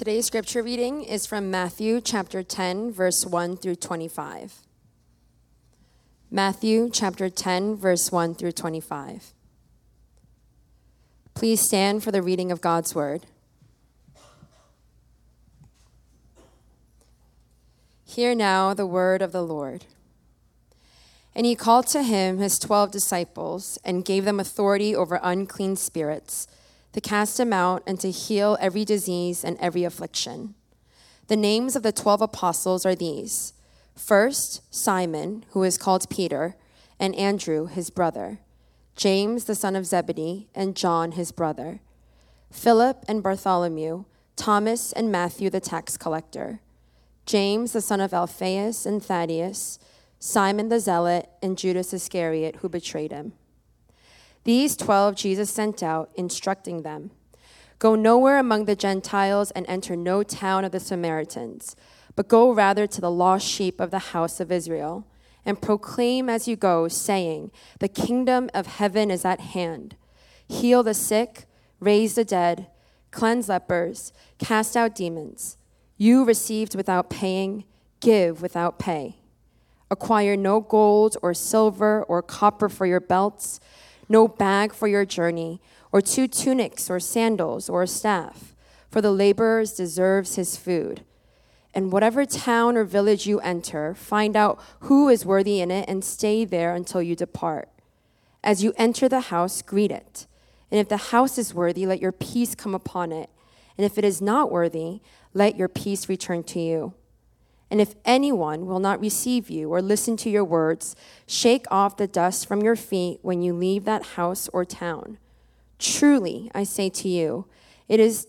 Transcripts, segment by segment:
Today's scripture reading is from Matthew chapter 10, verse 1 through 25. Matthew chapter 10, verse 1 through 25. Please stand for the reading of God's word. Hear now the word of the Lord. And he called to him his twelve disciples and gave them authority over unclean spirits to cast them out and to heal every disease and every affliction. The names of the twelve apostles are these. First, Simon, who is called Peter, and Andrew, his brother, James, the son of Zebedee, and John, his brother, Philip and Bartholomew, Thomas and Matthew, the tax collector, James, the son of Alphaeus and Thaddeus, Simon the zealot, and Judas Iscariot, who betrayed him. These twelve Jesus sent out, instructing them Go nowhere among the Gentiles and enter no town of the Samaritans, but go rather to the lost sheep of the house of Israel, and proclaim as you go, saying, The kingdom of heaven is at hand. Heal the sick, raise the dead, cleanse lepers, cast out demons. You received without paying, give without pay. Acquire no gold or silver or copper for your belts no bag for your journey, or two tunics, or sandals, or a staff, for the laborer deserves his food. And whatever town or village you enter, find out who is worthy in it and stay there until you depart. As you enter the house, greet it. And if the house is worthy, let your peace come upon it. And if it is not worthy, let your peace return to you. And if anyone will not receive you or listen to your words, shake off the dust from your feet when you leave that house or town. Truly, I say to you, it is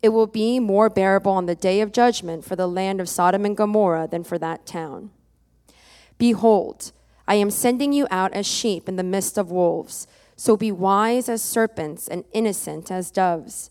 it will be more bearable on the day of judgment for the land of Sodom and Gomorrah than for that town. Behold, I am sending you out as sheep in the midst of wolves. So be wise as serpents and innocent as doves.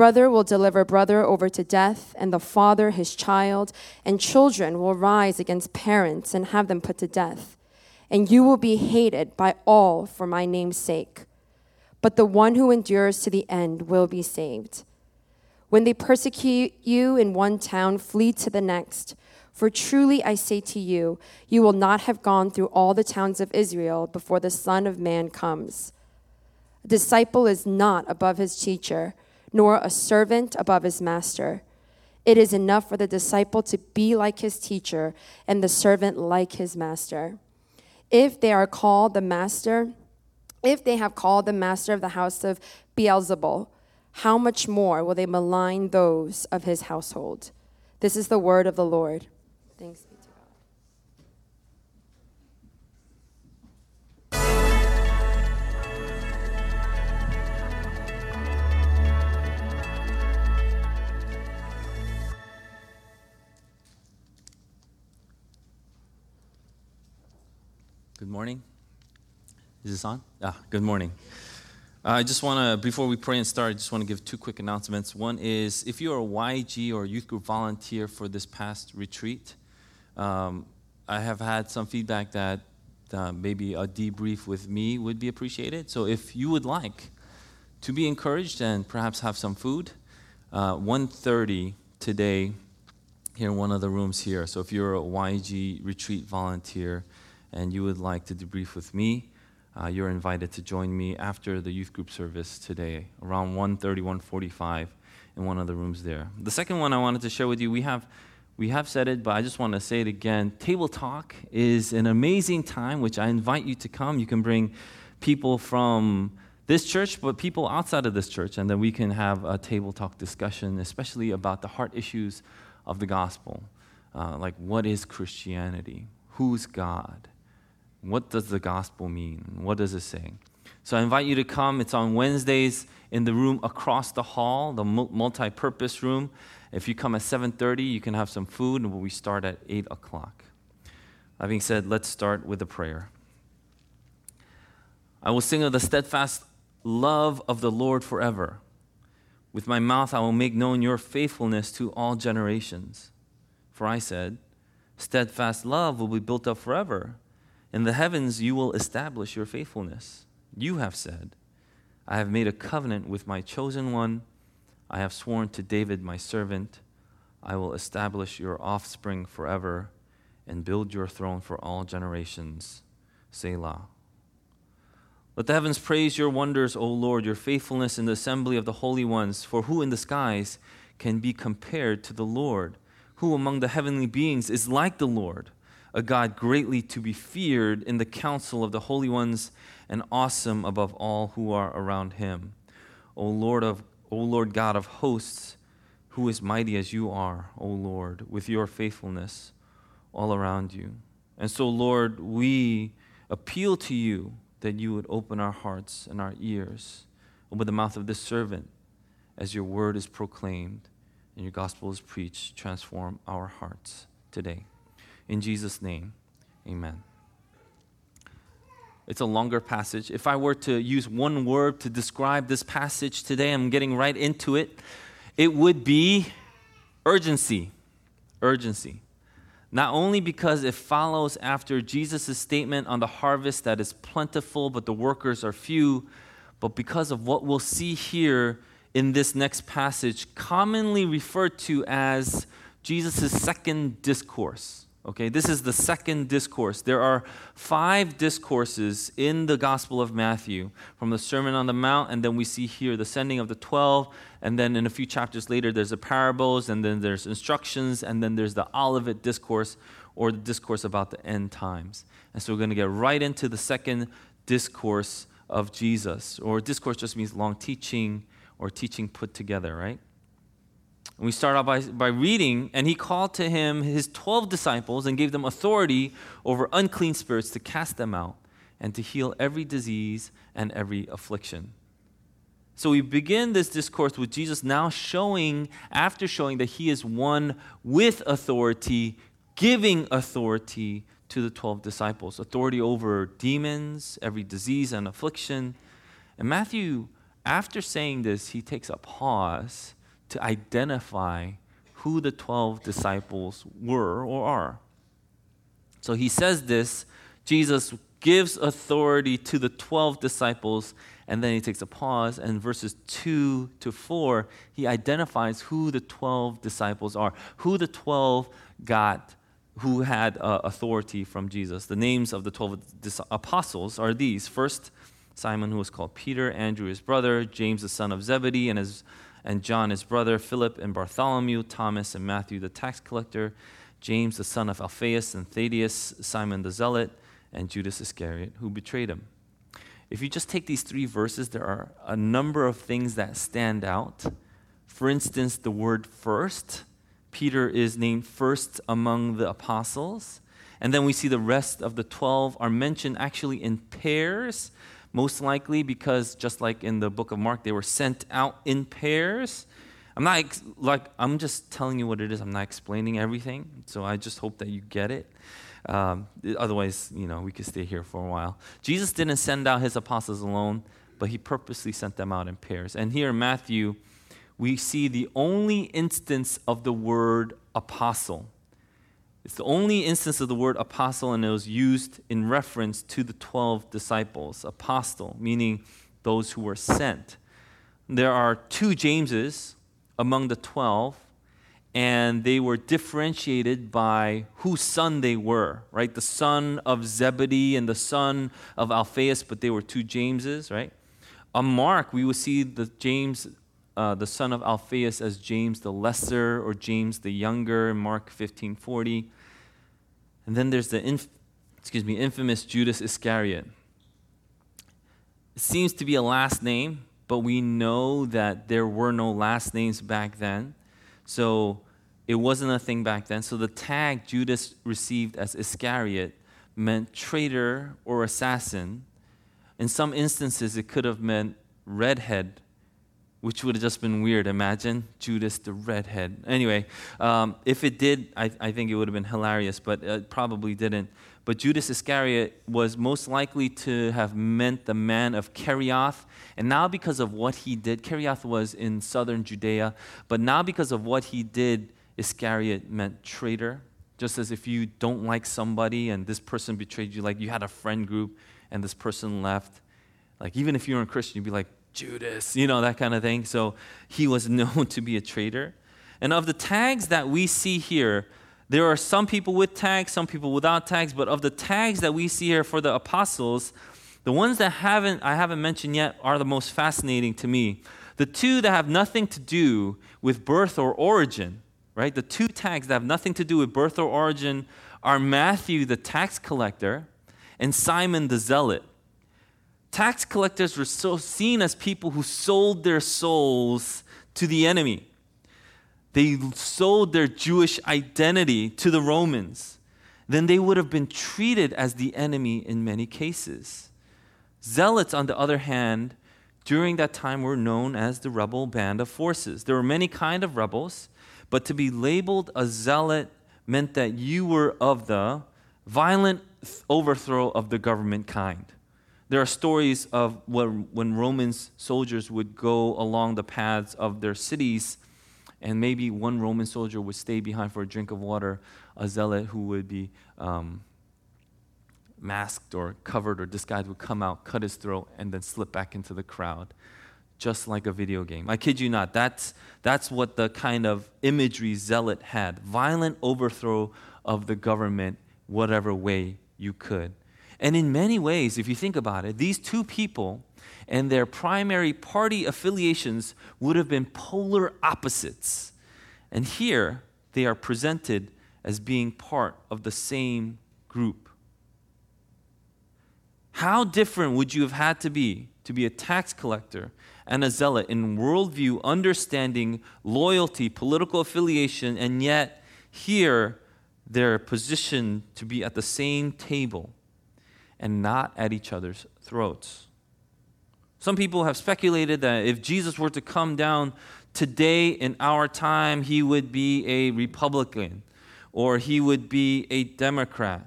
Brother will deliver brother over to death, and the father his child, and children will rise against parents and have them put to death. And you will be hated by all for my name's sake. But the one who endures to the end will be saved. When they persecute you in one town, flee to the next. For truly I say to you, you will not have gone through all the towns of Israel before the Son of Man comes. A disciple is not above his teacher nor a servant above his master. It is enough for the disciple to be like his teacher and the servant like his master. If they are called the master, if they have called the master of the house of Beelzebul, how much more will they malign those of his household? This is the word of the Lord. Thanks. Good morning. Is this on? Ah, good morning. Uh, I just want to, before we pray and start, I just want to give two quick announcements. One is if you are a YG or youth group volunteer for this past retreat, um, I have had some feedback that uh, maybe a debrief with me would be appreciated. So if you would like to be encouraged and perhaps have some food, uh, 1.30 today here in one of the rooms here. So if you're a YG retreat volunteer, and you would like to debrief with me, uh, you're invited to join me after the youth group service today, around 1.30, 1.45 in one of the rooms there. The second one I wanted to share with you, we have, we have said it, but I just want to say it again. Table Talk is an amazing time, which I invite you to come. You can bring people from this church, but people outside of this church, and then we can have a table talk discussion, especially about the heart issues of the gospel. Uh, like, what is Christianity? Who's God? What does the gospel mean? What does it say? So I invite you to come. It's on Wednesdays in the room across the hall, the multi-purpose room. If you come at 7:30, you can have some food, and we start at 8 o'clock. Having said, let's start with a prayer. I will sing of the steadfast love of the Lord forever. With my mouth I will make known your faithfulness to all generations. For I said, Steadfast love will be built up forever. In the heavens you will establish your faithfulness. You have said, I have made a covenant with my chosen one. I have sworn to David, my servant, I will establish your offspring forever and build your throne for all generations. Selah. Let the heavens praise your wonders, O Lord, your faithfulness in the assembly of the holy ones. For who in the skies can be compared to the Lord? Who among the heavenly beings is like the Lord, a God greatly to be feared in the council of the holy ones and awesome above all who are around him? O Lord of O Lord God of hosts, who is mighty as you are, O Lord, with your faithfulness all around you. And so, Lord, we appeal to you that you would open our hearts and our ears, open the mouth of this servant as your word is proclaimed and your gospel is preached, transform our hearts today. In Jesus' name, amen. It's a longer passage. If I were to use one word to describe this passage today, I'm getting right into it. It would be urgency. Urgency. Not only because it follows after Jesus' statement on the harvest that is plentiful, but the workers are few, but because of what we'll see here in this next passage, commonly referred to as Jesus' second discourse. Okay, this is the second discourse. There are five discourses in the Gospel of Matthew from the Sermon on the Mount, and then we see here the sending of the 12, and then in a few chapters later, there's the parables, and then there's instructions, and then there's the Olivet discourse, or the discourse about the end times. And so we're going to get right into the second discourse of Jesus, or discourse just means long teaching or teaching put together, right? And we start off by, by reading, and he called to him his 12 disciples and gave them authority over unclean spirits to cast them out and to heal every disease and every affliction. So we begin this discourse with Jesus now showing, after showing that he is one with authority, giving authority to the 12 disciples authority over demons, every disease and affliction. And Matthew after saying this, he takes a pause to identify who the 12 disciples were or are. So he says this Jesus gives authority to the 12 disciples, and then he takes a pause, and verses 2 to 4, he identifies who the 12 disciples are, who the 12 got, who had uh, authority from Jesus. The names of the 12 dis- apostles are these. First, Simon, who was called Peter, Andrew, his brother, James, the son of Zebedee, and, his, and John, his brother, Philip and Bartholomew, Thomas and Matthew, the tax collector, James, the son of Alphaeus and Thaddeus, Simon the zealot, and Judas Iscariot, who betrayed him. If you just take these three verses, there are a number of things that stand out. For instance, the word first. Peter is named first among the apostles. And then we see the rest of the 12 are mentioned actually in pairs most likely because just like in the book of Mark, they were sent out in pairs. I'm not ex- like I'm just telling you what it is. I'm not explaining everything. So I just hope that you get it. Um, otherwise, you know, we could stay here for a while. Jesus didn't send out his apostles alone, but he purposely sent them out in pairs. And here in Matthew, we see the only instance of the word apostle. It's the only instance of the word apostle, and it was used in reference to the 12 disciples. Apostle, meaning those who were sent. There are two Jameses among the 12, and they were differentiated by whose son they were, right? The son of Zebedee and the son of Alphaeus, but they were two Jameses, right? On Mark, we will see the James, uh, the son of Alphaeus, as James the Lesser or James the Younger in Mark 15:40. And then there's the inf- excuse me, infamous Judas Iscariot. It seems to be a last name, but we know that there were no last names back then. So it wasn't a thing back then. So the tag Judas received as Iscariot meant traitor or assassin. In some instances, it could have meant redhead, which would have just been weird. Imagine Judas the redhead. Anyway, um, if it did, I, I, think it would have been hilarious, but it probably didn't. But Judas Iscariot was most likely to have meant the man of Kerioth. And now, because of what he did, Kerioth was in southern Judea, but now because of what he did, Iscariot meant traitor. Just as if you don't like somebody and this person betrayed you, like you had a friend group and this person left. Like, even if you were a Christian, you'd be like, Judas, you know, that kind of thing. So he was known to be a traitor. And of the tags that we see here, there are some people with tags, some people without tags, but of the tags that we see here for the apostles, the ones that haven't I haven't mentioned yet are the most fascinating to me. The two that have nothing to do with birth or origin, right? The two tags that have nothing to do with birth or origin are Matthew the tax collector and Simon the zealot. Tax collectors were so seen as people who sold their souls to the enemy. They sold their Jewish identity to the Romans. Then they would have been treated as the enemy in many cases. Zealots, on the other hand, during that time were known as the rebel band of forces. There were many kind of rebels, but to be labeled a zealot meant that you were of the violent overthrow of the government kind. There are stories of when, when Roman soldiers would go along the paths of their cities, and maybe one Roman soldier would stay behind for a drink of water, a zealot who would be um, masked or covered or disguised would come out, cut his throat, and then slip back into the crowd, just like a video game. I kid you not. That's, that's what the kind of imagery zealot had violent overthrow of the government, whatever way you could. And in many ways, if you think about it, these two people and their primary party affiliations would have been polar opposites. And here they are presented as being part of the same group. How different would you have had to be to be a tax collector and a zealot in worldview, understanding, loyalty, political affiliation, and yet here they're positioned to be at the same table and not at each other's throats. Some people have speculated that if Jesus were to come down today in our time, he would be a Republican or he would be a Democrat.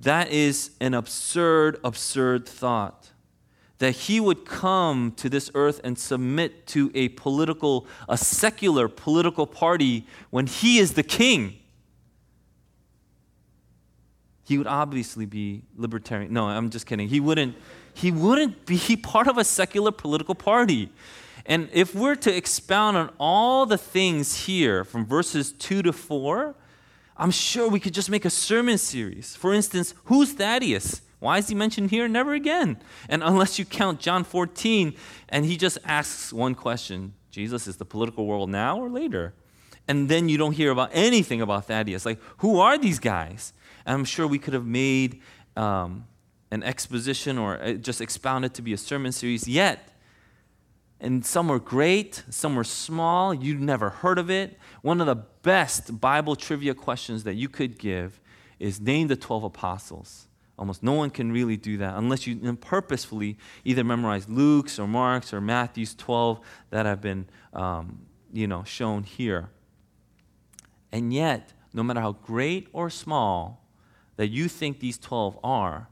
That is an absurd, absurd thought. That he would come to this earth and submit to a political, a secular political party when he is the king he would obviously be libertarian. No, I'm just kidding. He wouldn't, he wouldn't be part of a secular political party. And if we're to expound on all the things here from verses 2 to 4, I'm sure we could just make a sermon series. For instance, who's Thaddeus? Why is he mentioned here? Never again. And unless you count John 14, and he just asks one question Jesus, is the political world now or later? And then you don't hear about anything about Thaddeus. Like, who are these guys? I'm sure we could have made um, an exposition or uh, just expounded to be a sermon series yet. And some were great, some were small, you'd never heard of it. One of the best Bible trivia questions that you could give is name the 12 apostles. Almost no one can really do that unless you purposefully either memorize Luke's or Mark's or Matthew's 12 that have been um, you know, shown here. And yet, no matter how great or small that you think these 12 are,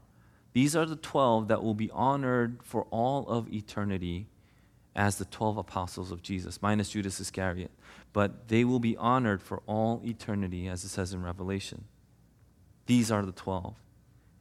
these are the 12 that will be honored for all of eternity as the 12 apostles of Jesus, minus Judas Iscariot. But they will be honored for all eternity, as it says in Revelation. These are the 12.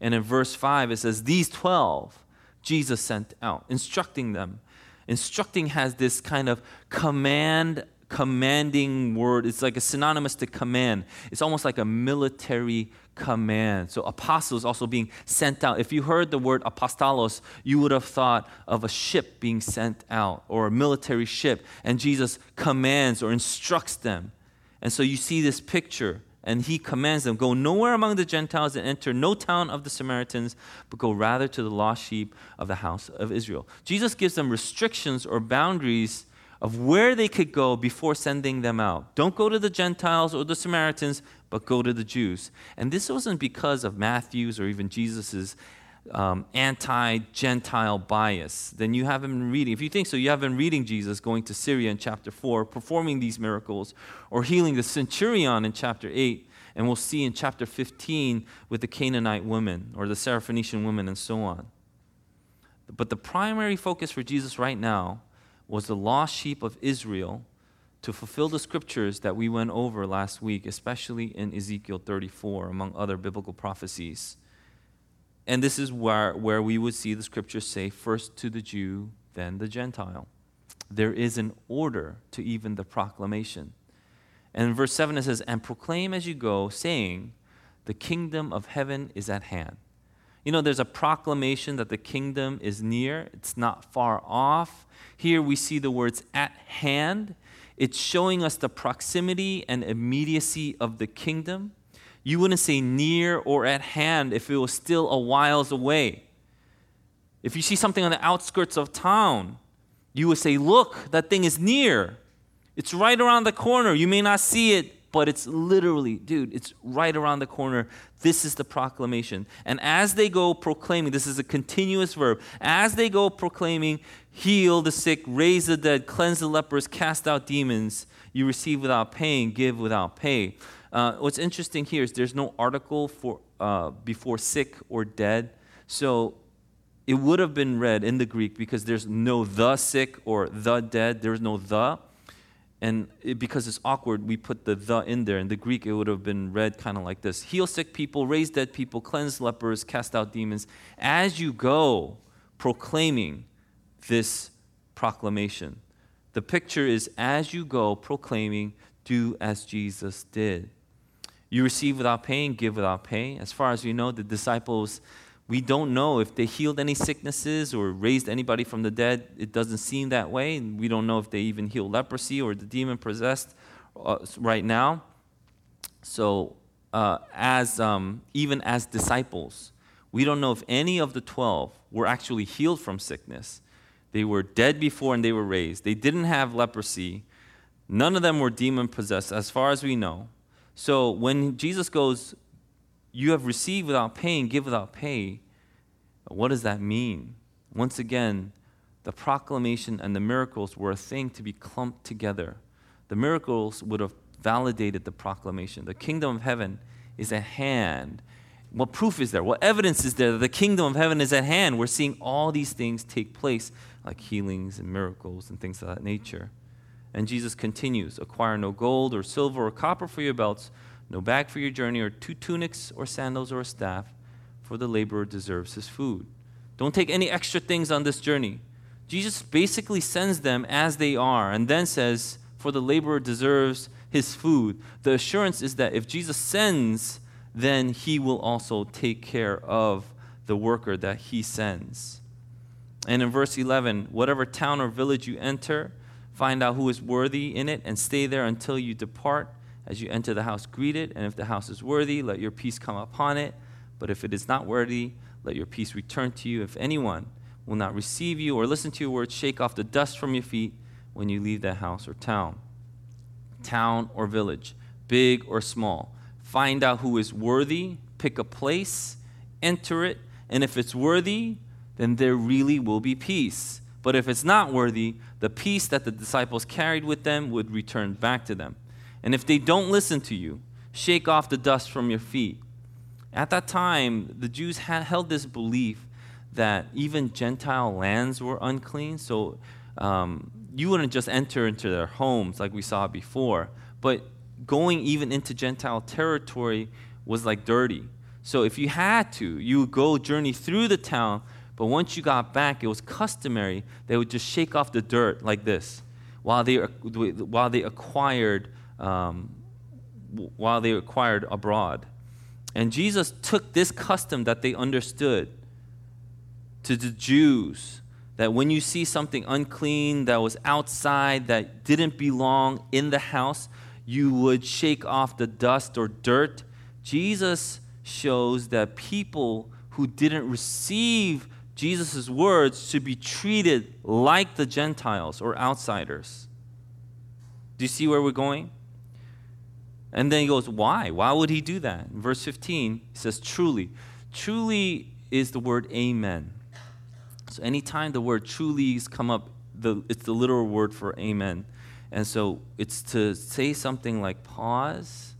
And in verse 5, it says, These 12 Jesus sent out, instructing them. Instructing has this kind of command commanding word. It's like a synonymous to command. It's almost like a military command. So apostles also being sent out. If you heard the word apostolos, you would have thought of a ship being sent out or a military ship. And Jesus commands or instructs them. And so you see this picture. And he commands them, Go nowhere among the Gentiles and enter no town of the Samaritans, but go rather to the lost sheep of the house of Israel. Jesus gives them restrictions or boundaries of where they could go before sending them out. Don't go to the Gentiles or the Samaritans, but go to the Jews. And this wasn't because of Matthew's or even Jesus's um, anti Gentile bias, then you haven't been reading. If you think so, you haven't been reading Jesus going to Syria in chapter 4, performing these miracles, or healing the centurion in chapter 8. And we'll see in chapter 15 with the Canaanite woman or the Syrophoenician woman and so on. But the primary focus for Jesus right now was the lost sheep of Israel to fulfill the scriptures that we went over last week, especially in Ezekiel 34, among other biblical prophecies. And this is where, where we would see the scriptures say, first to the Jew, then the Gentile. There is an order to even the proclamation. And in verse 7 it says, And proclaim as you go, saying, The kingdom of heaven is at hand. You know, there's a proclamation that the kingdom is near, it's not far off. Here we see the words at hand. It's showing us the proximity and immediacy of the kingdom. You wouldn't say near or at hand if it was still a whiles away. If you see something on the outskirts of town, you would say, Look, that thing is near. It's right around the corner. You may not see it, but it's literally, dude, it's right around the corner. This is the proclamation. And as they go proclaiming, this is a continuous verb, as they go proclaiming, heal the sick, raise the dead, cleanse the lepers, cast out demons, you receive without paying, give without pay. Uh, what's interesting here is there's no article for uh, before sick or dead. So it would have been read in the Greek because there's no the sick or the dead. There's no the. And it, because it's awkward, we put the the in there. In the Greek, it would have been read kind of like this Heal sick people, raise dead people, cleanse lepers, cast out demons. As you go proclaiming this proclamation, the picture is as you go proclaiming, do as Jesus did. You receive without paying, give without pay. As far as we know, the disciples, we don't know if they healed any sicknesses or raised anybody from the dead. It doesn't seem that way. We don't know if they even healed leprosy or the demon possessed uh, right now. So, uh, as um, even as disciples, we don't know if any of the twelve were actually healed from sickness. They were dead before and they were raised. They didn't have leprosy. None of them were demon possessed, as far as we know. So when Jesus goes, You have received without paying, give without pay, what does that mean? Once again, the proclamation and the miracles were a thing to be clumped together. The miracles would have validated the proclamation. The kingdom of heaven is at hand. What proof is there? What evidence is there that the kingdom of heaven is at hand? We're seeing all these things take place, like healings and miracles and things of that nature. And Jesus continues Acquire no gold or silver or copper for your belts, no bag for your journey, or two tunics or sandals or a staff, for the laborer deserves his food. Don't take any extra things on this journey. Jesus basically sends them as they are and then says, For the laborer deserves his food. The assurance is that if Jesus sends, then he will also take care of the worker that he sends. And in verse 11, whatever town or village you enter, Find out who is worthy in it and stay there until you depart. As you enter the house, greet it. And if the house is worthy, let your peace come upon it. But if it is not worthy, let your peace return to you. If anyone will not receive you or listen to your words, shake off the dust from your feet when you leave that house or town. Town or village, big or small. Find out who is worthy, pick a place, enter it, and if it's worthy, then there really will be peace. But if it's not worthy, the peace that the disciples carried with them would return back to them. And if they don't listen to you, shake off the dust from your feet. At that time, the Jews held this belief that even Gentile lands were unclean. So um, you wouldn't just enter into their homes like we saw before, but going even into Gentile territory was like dirty. So if you had to, you would go journey through the town but once you got back, it was customary they would just shake off the dirt like this while they, while they acquired um, while they acquired abroad. And Jesus took this custom that they understood to the Jews that when you see something unclean that was outside, that didn't belong in the house, you would shake off the dust or dirt. Jesus shows that people who didn't receive Jesus' words should be treated like the Gentiles or outsiders. Do you see where we're going? And then he goes, Why? Why would he do that? In verse 15, he says, Truly. Truly is the word amen. So anytime the word truly is come up, the, it's the literal word for amen. And so it's to say something like pause,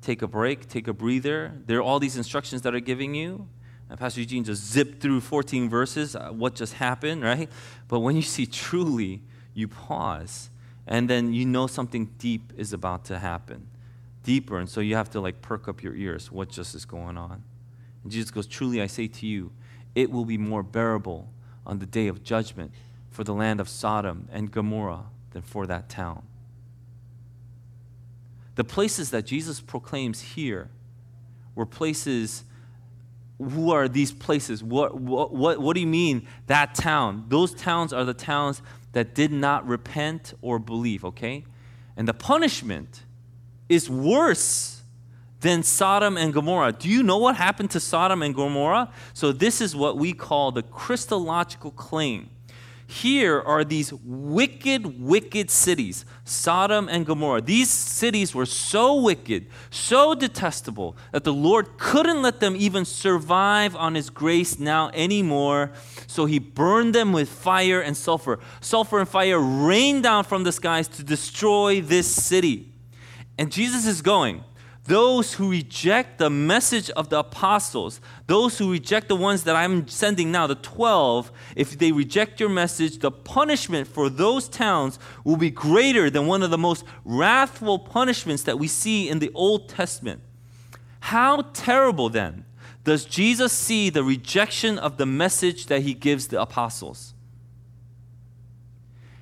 take a break, take a breather. There are all these instructions that are giving you. And Pastor Eugene just zipped through 14 verses, uh, what just happened, right? But when you see truly, you pause. And then you know something deep is about to happen. Deeper. And so you have to like perk up your ears. What just is going on? And Jesus goes, Truly I say to you, it will be more bearable on the day of judgment for the land of Sodom and Gomorrah than for that town. The places that Jesus proclaims here were places. Who are these places? What, what, what, what do you mean, that town? Those towns are the towns that did not repent or believe, okay? And the punishment is worse than Sodom and Gomorrah. Do you know what happened to Sodom and Gomorrah? So, this is what we call the Christological claim here are these wicked, wicked cities Sodom and Gomorrah. These cities were so wicked, so detestable, that the Lord couldn't let them even survive on His grace now anymore. So He burned them with fire and sulfur. Sulfur and fire rained down from the skies to destroy this city. And Jesus is going, those who reject the message of the apostles, those who reject the ones that I'm sending now, the 12, if they reject your message, the punishment for those towns will be greater than one of the most wrathful punishments that we see in the Old Testament. How terrible then does Jesus see the rejection of the message that he gives the apostles?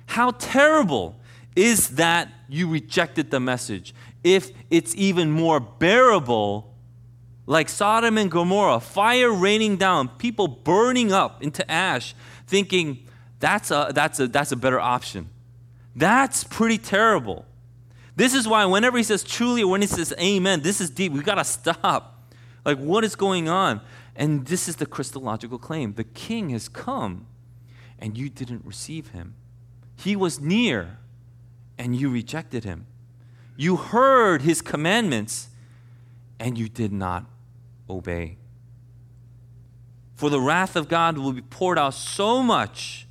How terrible is that you rejected the message? If it's even more bearable, like Sodom and Gomorrah, fire raining down, people burning up into ash, thinking that's a, that's a, that's a better option. That's pretty terrible. This is why whenever he says truly or when he says amen, this is deep. We got to stop. Like, what is going on? And this is the Christological claim. The king has come and you didn't receive him. He was near and you rejected him. You heard his commandments and you did not obey. For the wrath of God will be poured out so much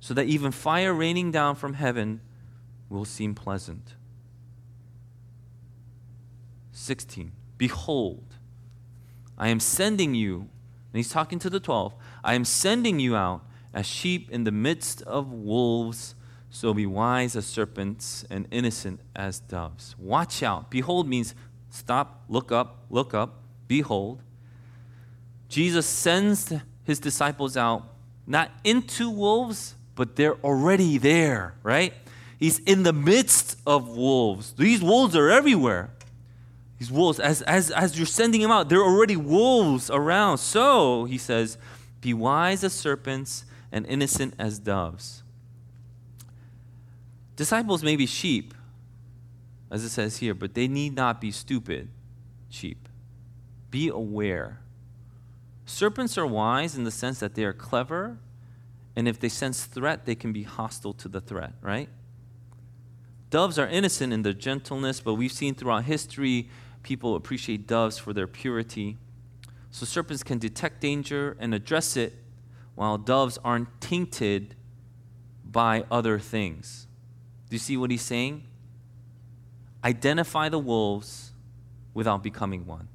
so that even fire raining down from heaven will seem pleasant. 16. Behold, I am sending you, and he's talking to the 12, I am sending you out as sheep in the midst of wolves. So be wise as serpents and innocent as doves. Watch out. Behold means stop, look up, look up, behold. Jesus sends his disciples out not into wolves, but they're already there, right? He's in the midst of wolves. These wolves are everywhere. These wolves, as, as, as you're sending them out, there are already wolves around. So, he says, be wise as serpents and innocent as doves. Disciples may be sheep, as it says here, but they need not be stupid sheep. Be aware. Serpents are wise in the sense that they are clever, and if they sense threat, they can be hostile to the threat, right? Doves are innocent in their gentleness, but we've seen throughout history people appreciate doves for their purity. So serpents can detect danger and address it, while doves aren't tainted by other things. Do you see what he's saying? Identify the wolves without becoming one.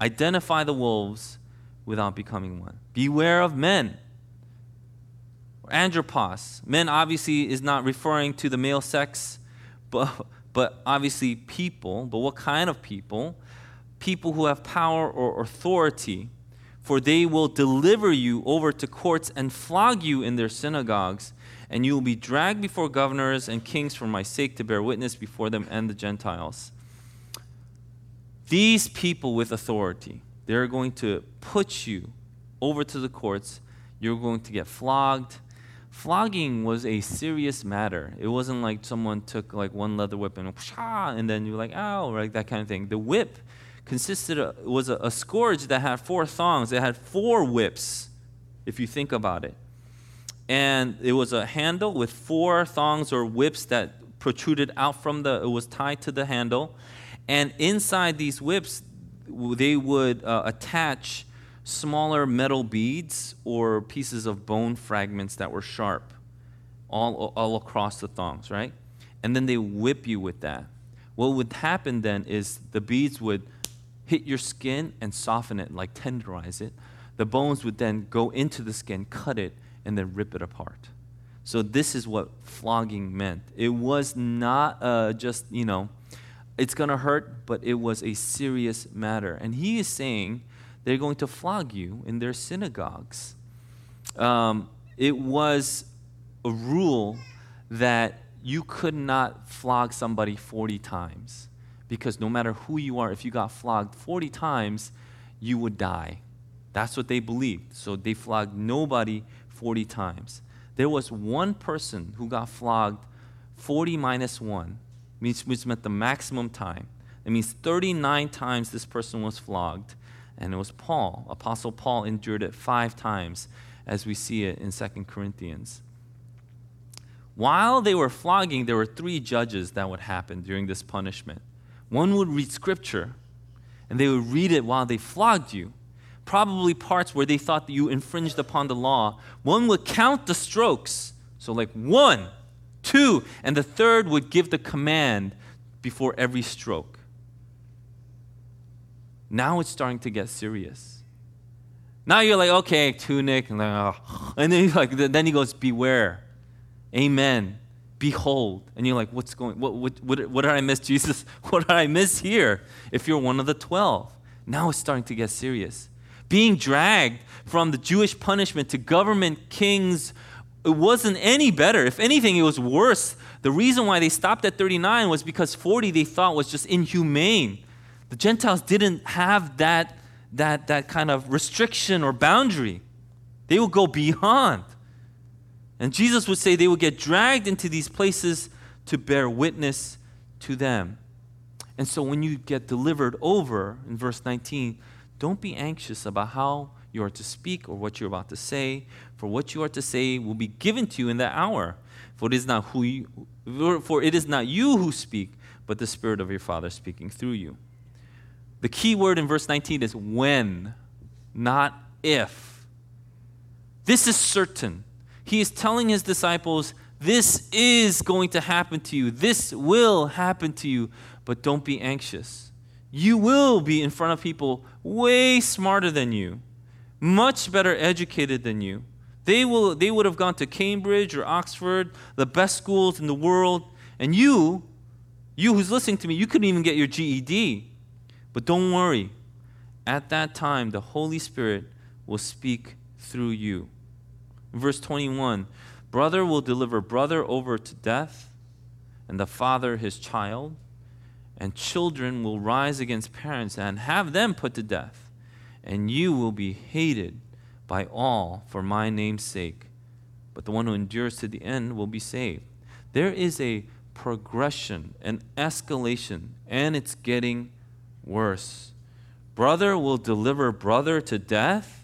Identify the wolves without becoming one. Beware of men. Anthropos. Men obviously is not referring to the male sex, but, but obviously people. But what kind of people? People who have power or authority. For they will deliver you over to courts and flog you in their synagogues and you will be dragged before governors and kings for my sake to bear witness before them and the Gentiles. These people with authority, they're going to put you over to the courts. You're going to get flogged. Flogging was a serious matter. It wasn't like someone took like one leather whip and and then you're like, oh, ow, like that kind of thing. The whip consisted of, was a, a scourge that had four thongs. It had four whips, if you think about it and it was a handle with four thongs or whips that protruded out from the it was tied to the handle and inside these whips they would uh, attach smaller metal beads or pieces of bone fragments that were sharp all, all across the thongs, right? And then they whip you with that. What would happen then is the beads would hit your skin and soften it, like tenderize it. The bones would then go into the skin, cut it, and then rip it apart. So this is what flogging meant. It was not uh, just, you know, it's going to hurt, but it was a serious matter. And he is saying they're going to flog you in their synagogues. Um, it was a rule that you could not flog somebody 40 times because no matter who you are, if you got flogged 40 times, you would die. That's what they believed. So they flogged nobody 40 times. There was one person who got flogged 40 minus 1, which meant the maximum time. It means 39 times this person was flogged. And it was Paul. Apostle Paul endured it five times, as we see it in 2 Corinthians. While they were flogging, there were three judges that would happen during this punishment. One would read scripture, and they would read it while they flogged you, probably parts where they thought that you infringed upon the law. One would count the strokes, so like one, two, and the third would give the command before every stroke. Now it's starting to get serious. Now you're like, okay, tunic, and, like, oh. and then, like, then he goes, beware Amen. Behold. And you're like, what's going what, what, what, what did I miss, Jesus? What did I miss here? If you're one of the 12. Now it's starting to get serious. Being dragged from the Jewish punishment to government kings, it wasn't any better. If anything, it was worse. The reason why they stopped at 39 was because 40 they thought was just inhumane. The Gentiles didn't have that, that, that kind of restriction or boundary, they would go beyond. And Jesus would say they would get dragged into these places to bear witness to them. And so when you get delivered over in verse 19, don't be anxious about how you are to speak or what you're about to say, for what you are to say will be given to you in that hour. For it is not who you, for it is not you who speak, but the Spirit of your Father speaking through you. The key word in verse 19 is when, not if. This is certain. He is telling his disciples, This is going to happen to you. This will happen to you, but don't be anxious. You will be in front of people way smarter than you, much better educated than you. They, will, they would have gone to Cambridge or Oxford, the best schools in the world, and you, you who's listening to me, you couldn't even get your GED. But don't worry. At that time, the Holy Spirit will speak through you. Verse 21 Brother will deliver brother over to death, and the father his child, and children will rise against parents and have them put to death, and you will be hated by all for my name's sake. But the one who endures to the end will be saved. There is a progression, an escalation, and it's getting worse. Brother will deliver brother to death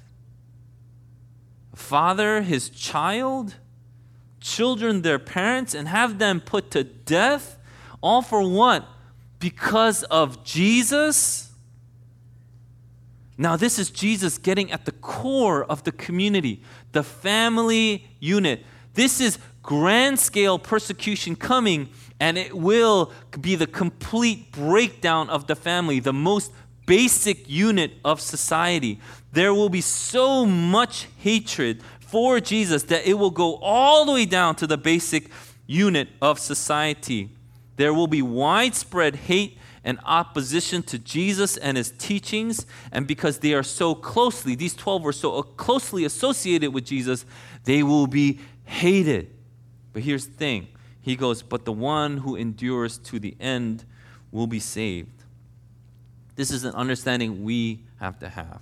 father his child, children their parents, and have them put to death, all for what? Because of Jesus? Now, this is Jesus getting at the core of the community, the family unit. This is grand scale persecution coming, and it will be the complete breakdown of the family, the most basic unit of society there will be so much hatred for Jesus that it will go all the way down to the basic unit of society. There will be widespread hate and opposition to Jesus and his teachings. And because they are so closely, these 12 were so uh, closely associated with Jesus, they will be hated. But here's the thing He goes, But the one who endures to the end will be saved. This is an understanding we have to have.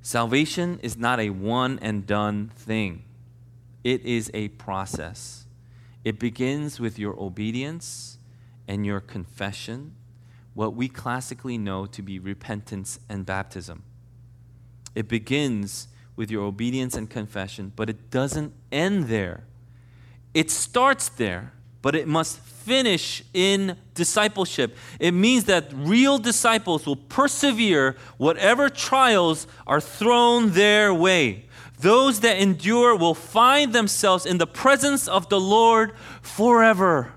Salvation is not a one and done thing, it is a process. It begins with your obedience and your confession, what we classically know to be repentance and baptism. It begins with your obedience and confession, but it doesn't end there. It starts there, but it must finish in discipleship. It means that real disciples will persevere whatever trials are thrown their way. Those that endure will find themselves in the presence of the Lord forever.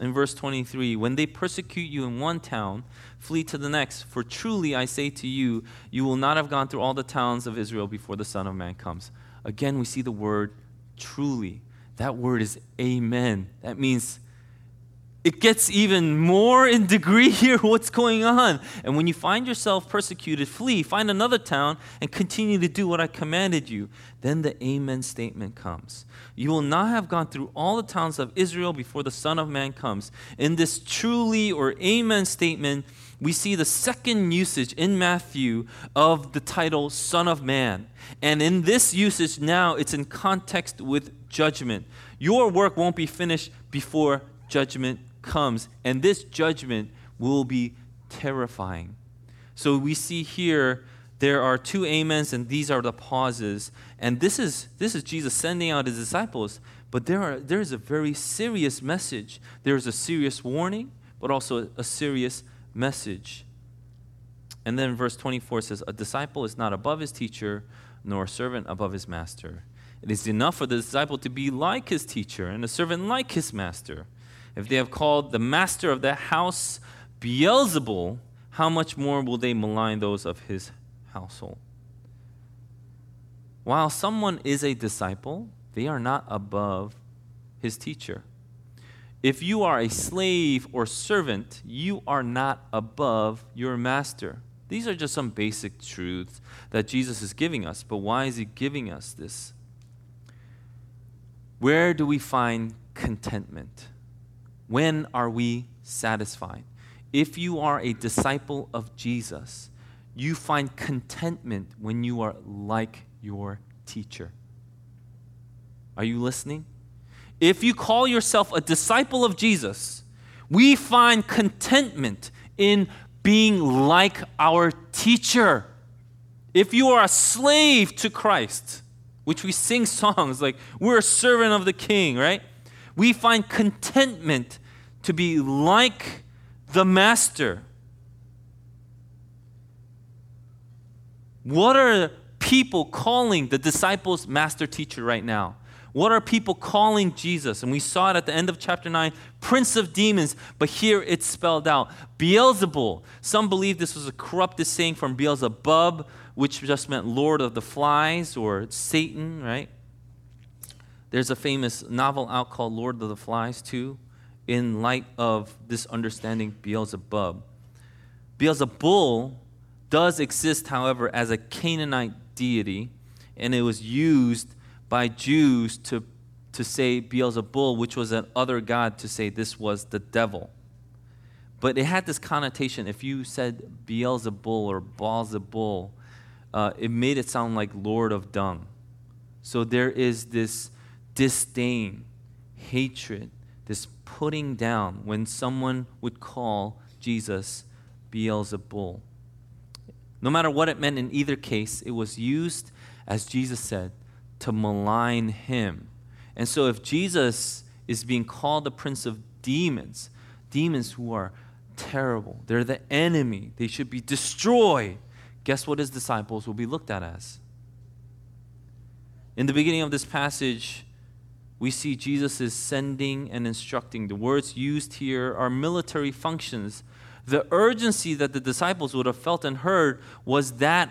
In verse 23, when they persecute you in one town, flee to the next. For truly I say to you, you will not have gone through all the towns of Israel before the Son of Man comes. Again, we see the word truly. That word is amen. That means it gets even more in degree here what's going on. And when you find yourself persecuted, flee, find another town, and continue to do what I commanded you. Then the Amen statement comes. You will not have gone through all the towns of Israel before the Son of Man comes. In this truly or Amen statement, we see the second usage in Matthew of the title Son of Man. And in this usage now, it's in context with judgment. Your work won't be finished before judgment comes, and this judgment will be terrifying. So we see here there are two amens and these are the pauses. And this is this is jesus sending out his disciples but there are there is a very serious message. There is a serious warning but also a serious message. And then verse 24 says a disciple is not above his teacher nor a servant above his master. It is enough for the disciple to be like his teacher and a servant like his master if they have called the master of the house Beelzebul, how much more will they malign those of his household? While someone is a disciple, they are not above his teacher. If you are a slave or servant, you are not above your master. These are just some basic truths that Jesus is giving us. But why is he giving us this? Where do we find contentment? When are we satisfied? If you are a disciple of Jesus, you find contentment when you are like your teacher. Are you listening? If you call yourself a disciple of Jesus, we find contentment in being like our teacher. If you are a slave to Christ, which we sing songs like, we're a servant of the king, right? We find contentment to be like the Master. What are people calling the disciples master teacher right now? What are people calling Jesus? And we saw it at the end of chapter 9, Prince of Demons, but here it's spelled out Beelzebul. Some believe this was a corrupted saying from Beelzebub, which just meant Lord of the Flies or Satan, right? There's a famous novel out called Lord of the Flies, too in light of this understanding Beelzebub. Beelzebul does exist, however, as a Canaanite deity, and it was used by Jews to, to say Beelzebul, which was an other god, to say this was the devil. But it had this connotation. If you said Beelzebul or Baalzebul, uh, it made it sound like Lord of Dung. So there is this disdain, hatred, this putting down when someone would call Jesus Beelzebul. No matter what it meant in either case, it was used, as Jesus said, to malign him. And so if Jesus is being called the prince of demons, demons who are terrible, they're the enemy, they should be destroyed, guess what his disciples will be looked at as? In the beginning of this passage, we see Jesus is sending and instructing. The words used here are military functions. The urgency that the disciples would have felt and heard was that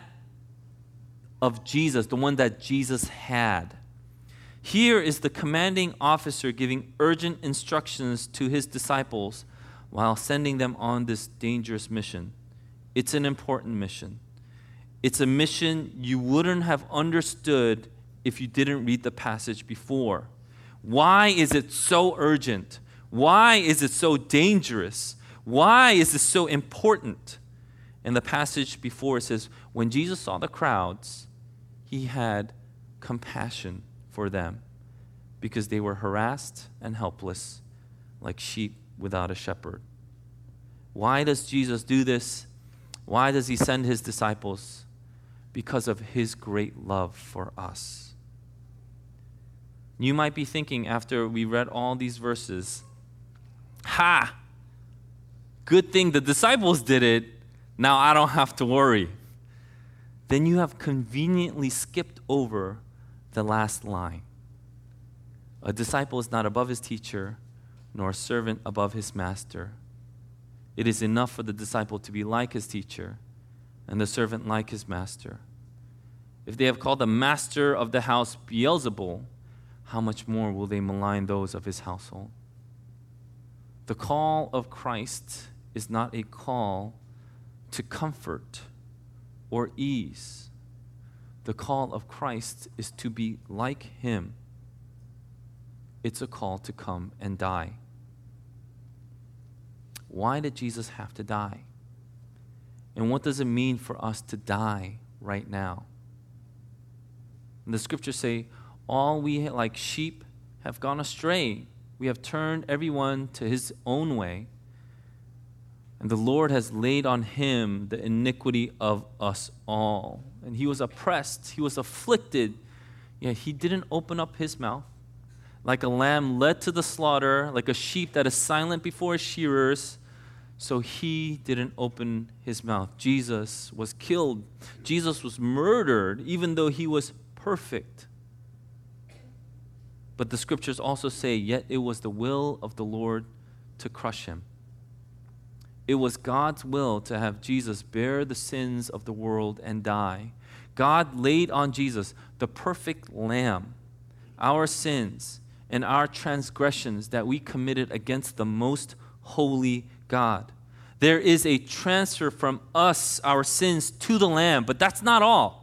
of Jesus, the one that Jesus had. Here is the commanding officer giving urgent instructions to his disciples while sending them on this dangerous mission. It's an important mission. It's a mission you wouldn't have understood if you didn't read the passage before. Why is it so urgent? Why is it so dangerous? Why is this so important? In the passage before, it says, When Jesus saw the crowds, he had compassion for them because they were harassed and helpless, like sheep without a shepherd. Why does Jesus do this? Why does he send his disciples? Because of his great love for us. You might be thinking after we read all these verses, ha, good thing the disciples did it. Now I don't have to worry. Then you have conveniently skipped over the last line. A disciple is not above his teacher, nor a servant above his master. It is enough for the disciple to be like his teacher, and the servant like his master. If they have called the master of the house Beelzebul, how much more will they malign those of his household? The call of Christ is not a call to comfort or ease. The call of Christ is to be like him. It's a call to come and die. Why did Jesus have to die? And what does it mean for us to die right now? And the scriptures say, All we like sheep have gone astray. We have turned everyone to his own way. And the Lord has laid on him the iniquity of us all. And he was oppressed, he was afflicted, yet he didn't open up his mouth. Like a lamb led to the slaughter, like a sheep that is silent before his shearers, so he didn't open his mouth. Jesus was killed. Jesus was murdered, even though he was perfect. But the scriptures also say, yet it was the will of the Lord to crush him. It was God's will to have Jesus bear the sins of the world and die. God laid on Jesus, the perfect lamb, our sins and our transgressions that we committed against the most holy God. There is a transfer from us, our sins, to the lamb, but that's not all.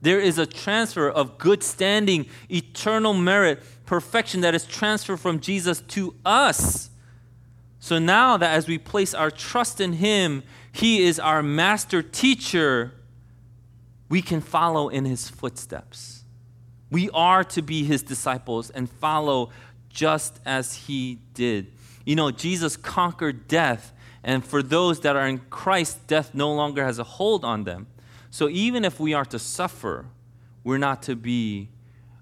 There is a transfer of good standing, eternal merit, perfection that is transferred from Jesus to us. So now that as we place our trust in Him, He is our master teacher, we can follow in His footsteps. We are to be His disciples and follow just as He did. You know, Jesus conquered death, and for those that are in Christ, death no longer has a hold on them. So even if we are to suffer, we're not to be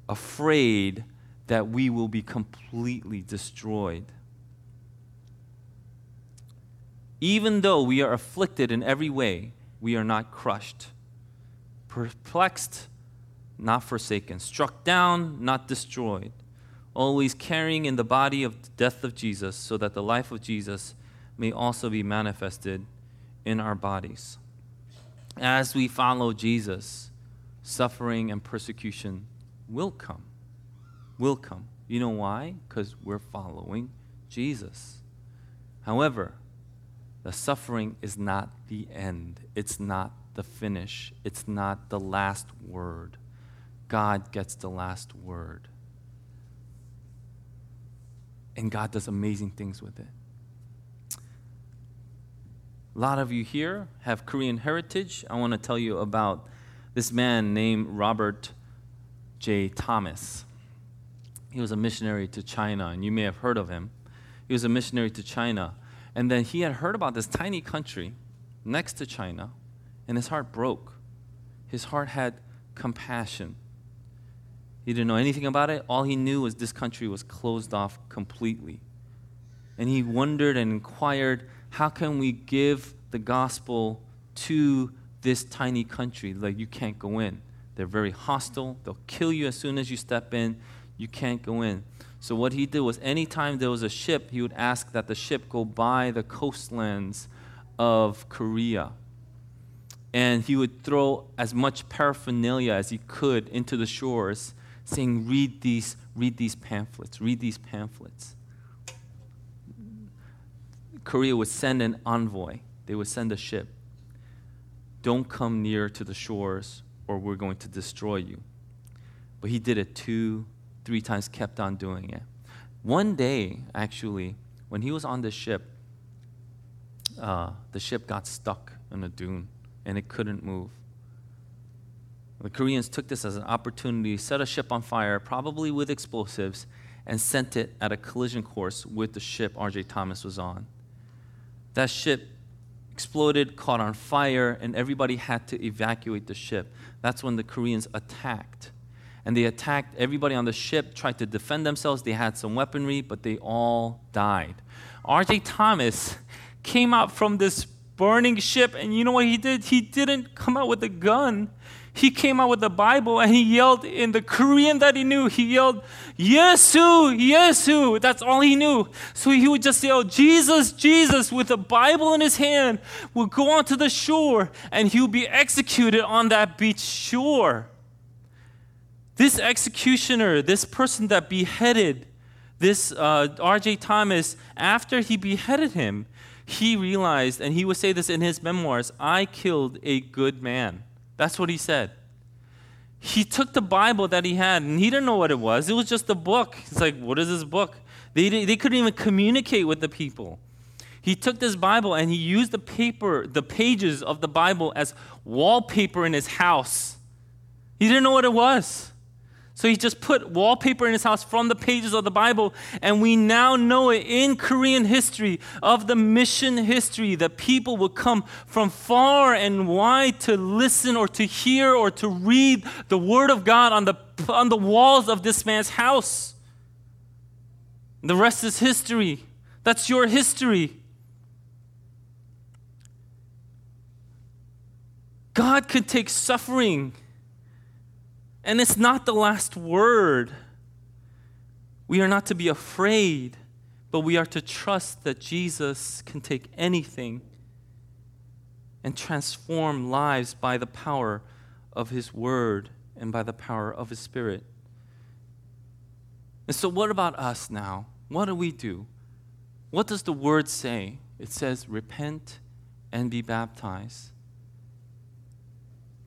afraid that we will be completely destroyed. Even though we are afflicted in every way, we are not crushed. Perplexed, not forsaken. Struck down, not destroyed. Always carrying in the body of the death of Jesus, so that the life of Jesus may also be manifested in our bodies as we follow Jesus, suffering and persecution will come. Will come. You know why? Because we're following Jesus. However, the suffering is not the end, it's not the finish, it's not the last word. God gets the last word. And God does amazing things with it. A lot of you here have Korean heritage. I want to tell you about this man named Robert J. Thomas. He was a missionary to China, and you may have heard of him. He was a missionary to China. And then he had heard about this tiny country next to China, and his heart broke. His heart had compassion. He didn't know anything about it. All he knew was this country was closed off completely. And he wondered and inquired how can we give the gospel to this tiny country? Like, you can't go in. They're very hostile. They'll kill you as soon as you step in. You can't go in. So, what he did was, anytime there was a ship, he would ask that the ship go by the coastlands of Korea. And he would throw as much paraphernalia as he could into the shores, saying, Read these, read these pamphlets, read these pamphlets. Korea would send an envoy, they would send a ship. Don't come near to the shores, or we're going to destroy you. But he did it two, three times, kept on doing it. One day, actually, when he was on the ship, uh, the ship got stuck in a dune and it couldn't move. The Koreans took this as an opportunity, set a ship on fire, probably with explosives, and sent it at a collision course with the ship R.J. Thomas was on. That ship exploded, caught on fire, and everybody had to evacuate the ship. That's when the Koreans attacked. and they attacked everybody on the ship, tried to defend themselves. They had some weaponry, but they all died. R.J. Thomas came out from this burning ship, and you know what he did? He didn't come out with a gun. He came out with the Bible and he yelled in the Korean that he knew. He yelled, Yesu, Yesu. That's all he knew. So he would just yell, Jesus, Jesus, with a Bible in his hand, would go onto the shore and he would be executed on that beach shore. This executioner, this person that beheaded this uh, R.J. Thomas, after he beheaded him, he realized, and he would say this in his memoirs I killed a good man. That's what he said. He took the Bible that he had, and he didn't know what it was. It was just a book. He's like, What is this book? They, they couldn't even communicate with the people. He took this Bible and he used the paper, the pages of the Bible as wallpaper in his house. He didn't know what it was. So he just put wallpaper in his house from the pages of the Bible, and we now know it in Korean history of the mission history that people would come from far and wide to listen or to hear or to read the Word of God on the, on the walls of this man's house. The rest is history. That's your history. God could take suffering and it's not the last word. We are not to be afraid, but we are to trust that Jesus can take anything and transform lives by the power of His Word and by the power of His Spirit. And so, what about us now? What do we do? What does the Word say? It says, repent and be baptized.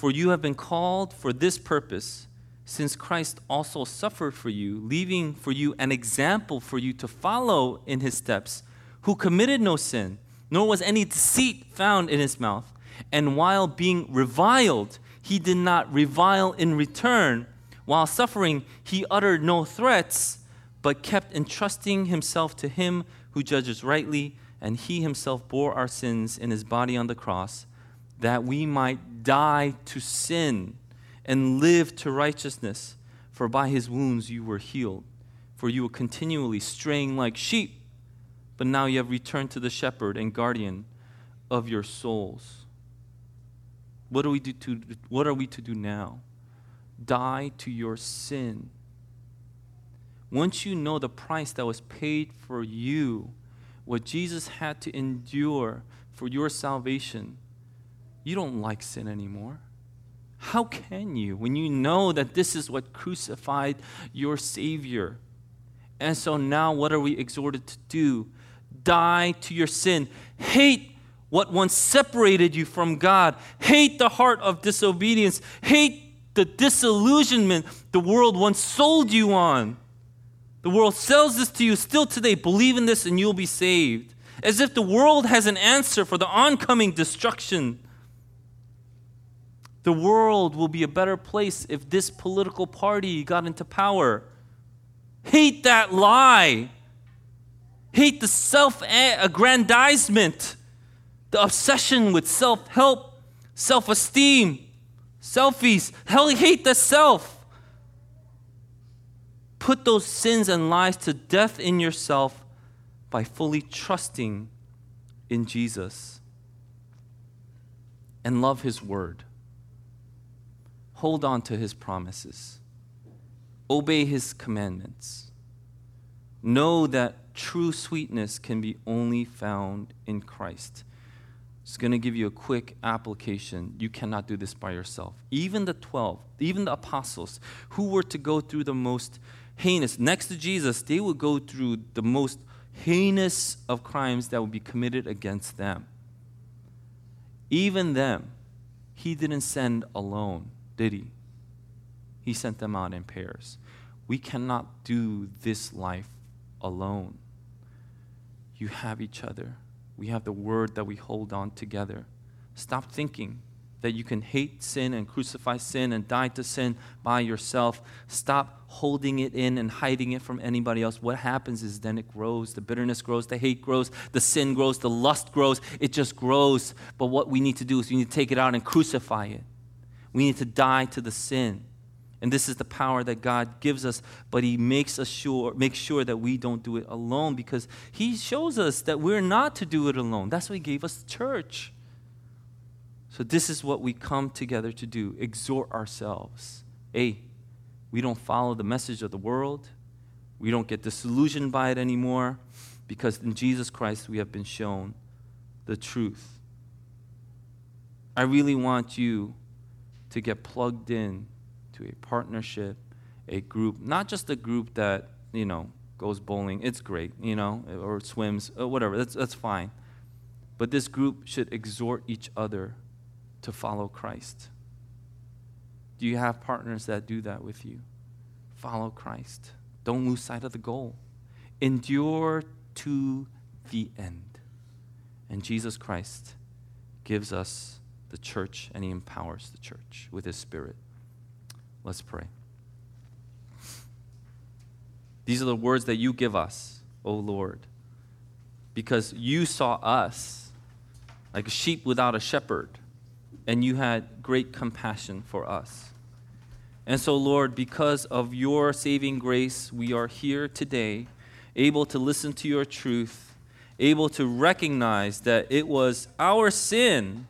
for you have been called for this purpose, since Christ also suffered for you, leaving for you an example for you to follow in his steps, who committed no sin, nor was any deceit found in his mouth. And while being reviled, he did not revile in return. While suffering, he uttered no threats, but kept entrusting himself to him who judges rightly, and he himself bore our sins in his body on the cross that we might die to sin and live to righteousness. For by his wounds you were healed. For you were continually straying like sheep, but now you have returned to the shepherd and guardian of your souls. What are we to, to what are we to do now? Die to your sin. Once you know the price that was paid for you, what Jesus had to endure for your salvation, you don't like sin anymore. How can you when you know that this is what crucified your Savior? And so now, what are we exhorted to do? Die to your sin. Hate what once separated you from God. Hate the heart of disobedience. Hate the disillusionment the world once sold you on. The world sells this to you still today. Believe in this and you'll be saved. As if the world has an answer for the oncoming destruction the world will be a better place if this political party got into power. Hate that lie. Hate the self aggrandizement, the obsession with self help, self esteem, selfies. Hell, hate the self. Put those sins and lies to death in yourself by fully trusting in Jesus and love His word. Hold on to his promises. Obey his commandments. Know that true sweetness can be only found in Christ. It's going to give you a quick application. You cannot do this by yourself. Even the 12, even the apostles, who were to go through the most heinous, next to Jesus, they would go through the most heinous of crimes that would be committed against them. Even them, he didn't send alone did he? He sent them out in pairs. We cannot do this life alone. You have each other. We have the word that we hold on together. Stop thinking that you can hate sin and crucify sin and die to sin by yourself. Stop holding it in and hiding it from anybody else. What happens is then it grows. The bitterness grows, the hate grows, the sin grows, the lust grows. It just grows. But what we need to do is we need to take it out and crucify it. We need to die to the sin. And this is the power that God gives us, but He makes us sure, makes sure that we don't do it alone because He shows us that we're not to do it alone. That's why He gave us church. So, this is what we come together to do exhort ourselves. A, we don't follow the message of the world, we don't get disillusioned by it anymore, because in Jesus Christ we have been shown the truth. I really want you to get plugged in to a partnership, a group, not just a group that, you know, goes bowling, it's great, you know, or swims, or whatever, that's, that's fine. But this group should exhort each other to follow Christ? Do you have partners that do that with you? Follow Christ. Don't lose sight of the goal. Endure to the end. And Jesus Christ gives us the church and he empowers the church with his spirit. Let's pray. These are the words that you give us, O Lord, because you saw us like a sheep without a shepherd and you had great compassion for us. And so, Lord, because of your saving grace, we are here today, able to listen to your truth, able to recognize that it was our sin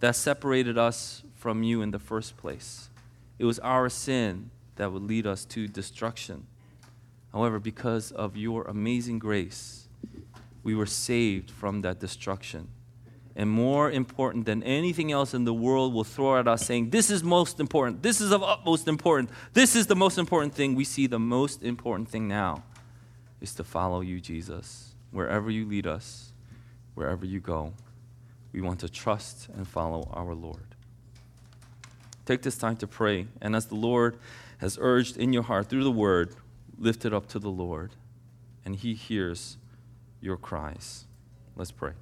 that separated us from you in the first place. It was our sin that would lead us to destruction. However, because of your amazing grace, we were saved from that destruction and more important than anything else in the world will throw at us saying, This is most important. This is of utmost importance. This is the most important thing. We see the most important thing now is to follow you, Jesus. Wherever you lead us, wherever you go, we want to trust and follow our Lord. Take this time to pray, and as the Lord has urged in your heart through the word, lift it up to the Lord, and He hears your cries. Let's pray.